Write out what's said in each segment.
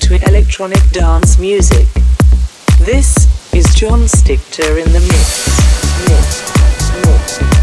to electronic dance music. This is John Stigter in the mix. mix.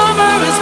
summer is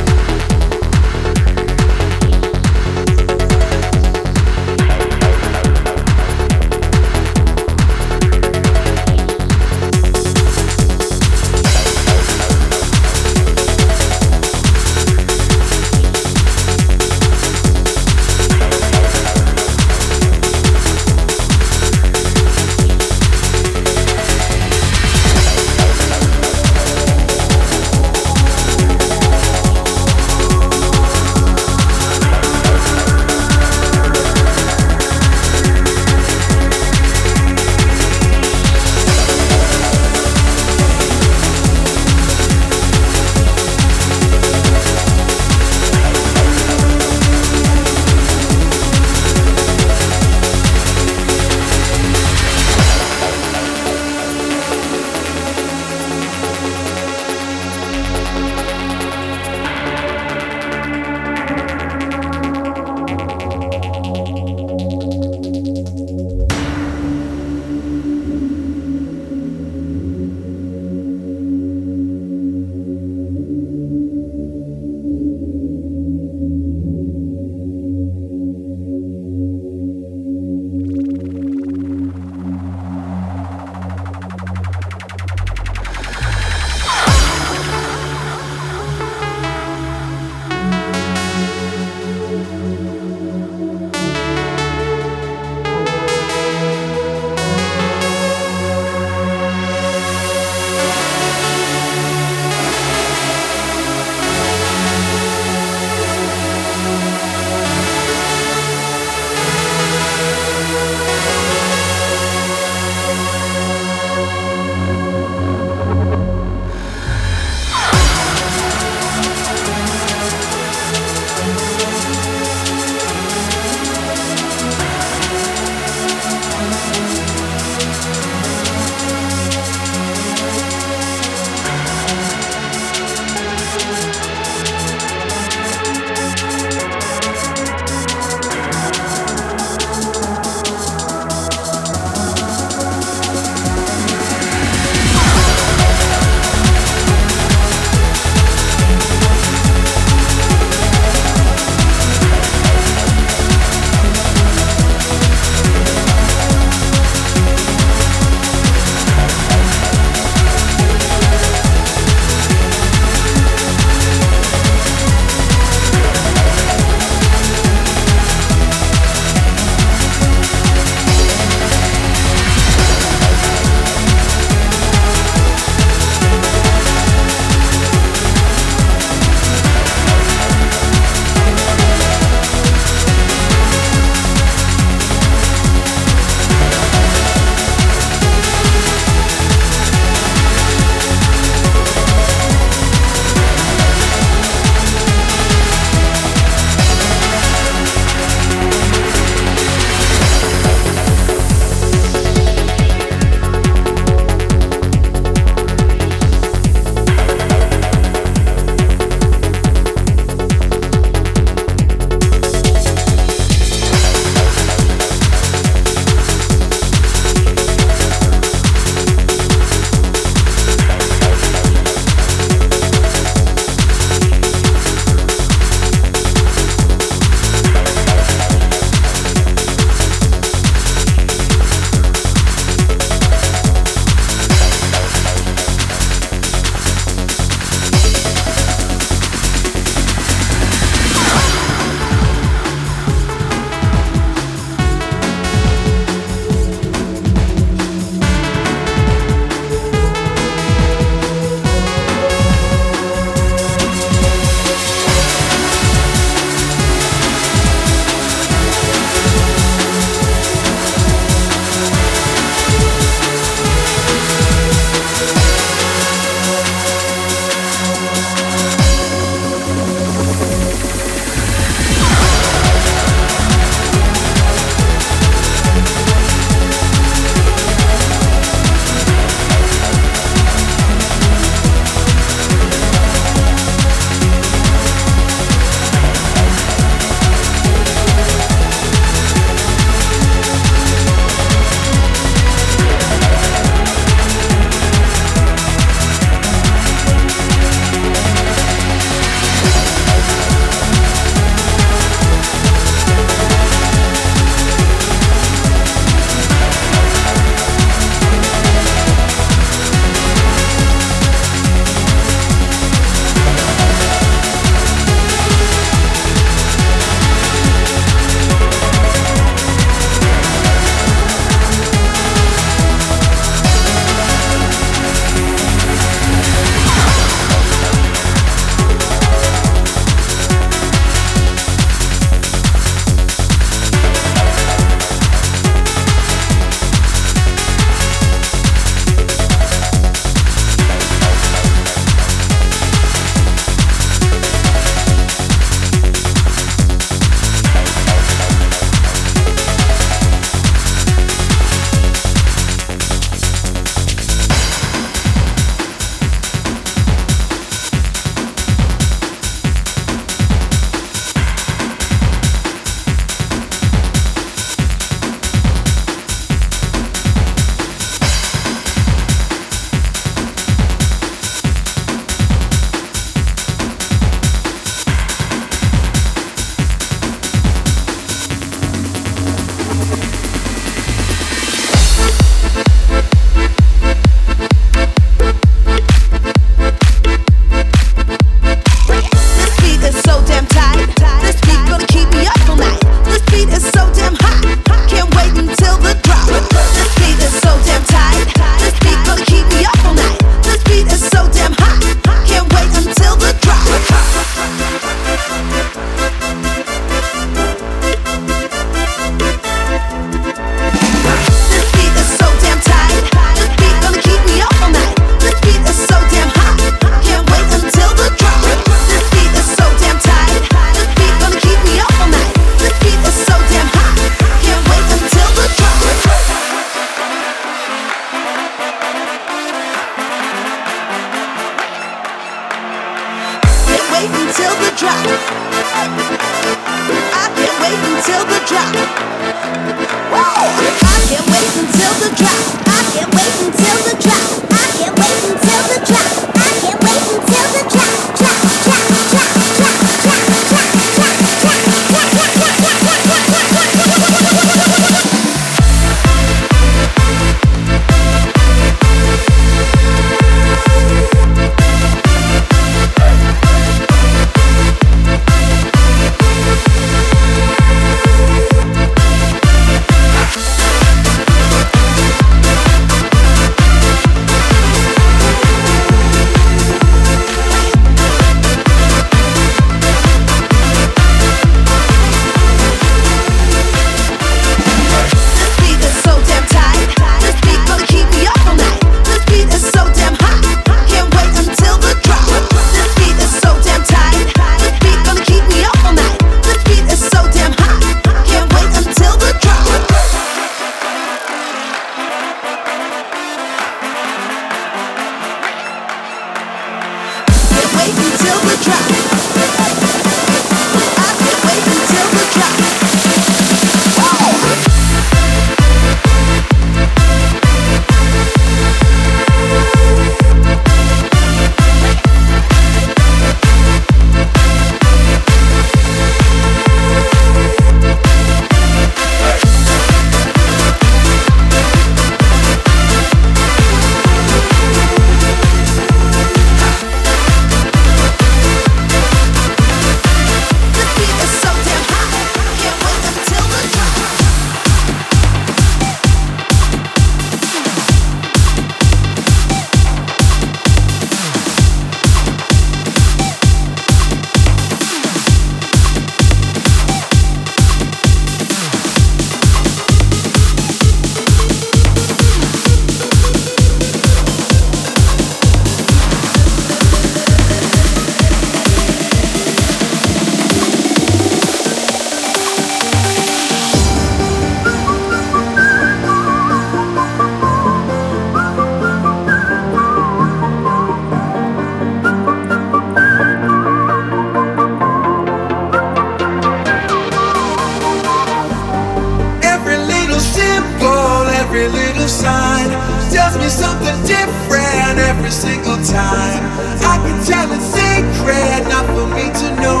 me something different every single time. I can tell it's secret, not for me to know.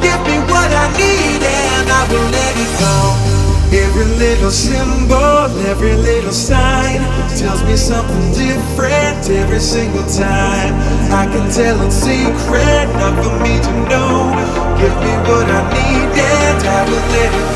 Give me what I need and I will let it go. Every little symbol, every little sign tells me something different every single time. I can tell it's secret, not for me to know. Give me what I need and I will let it go,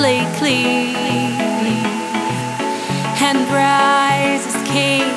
slate and rise king.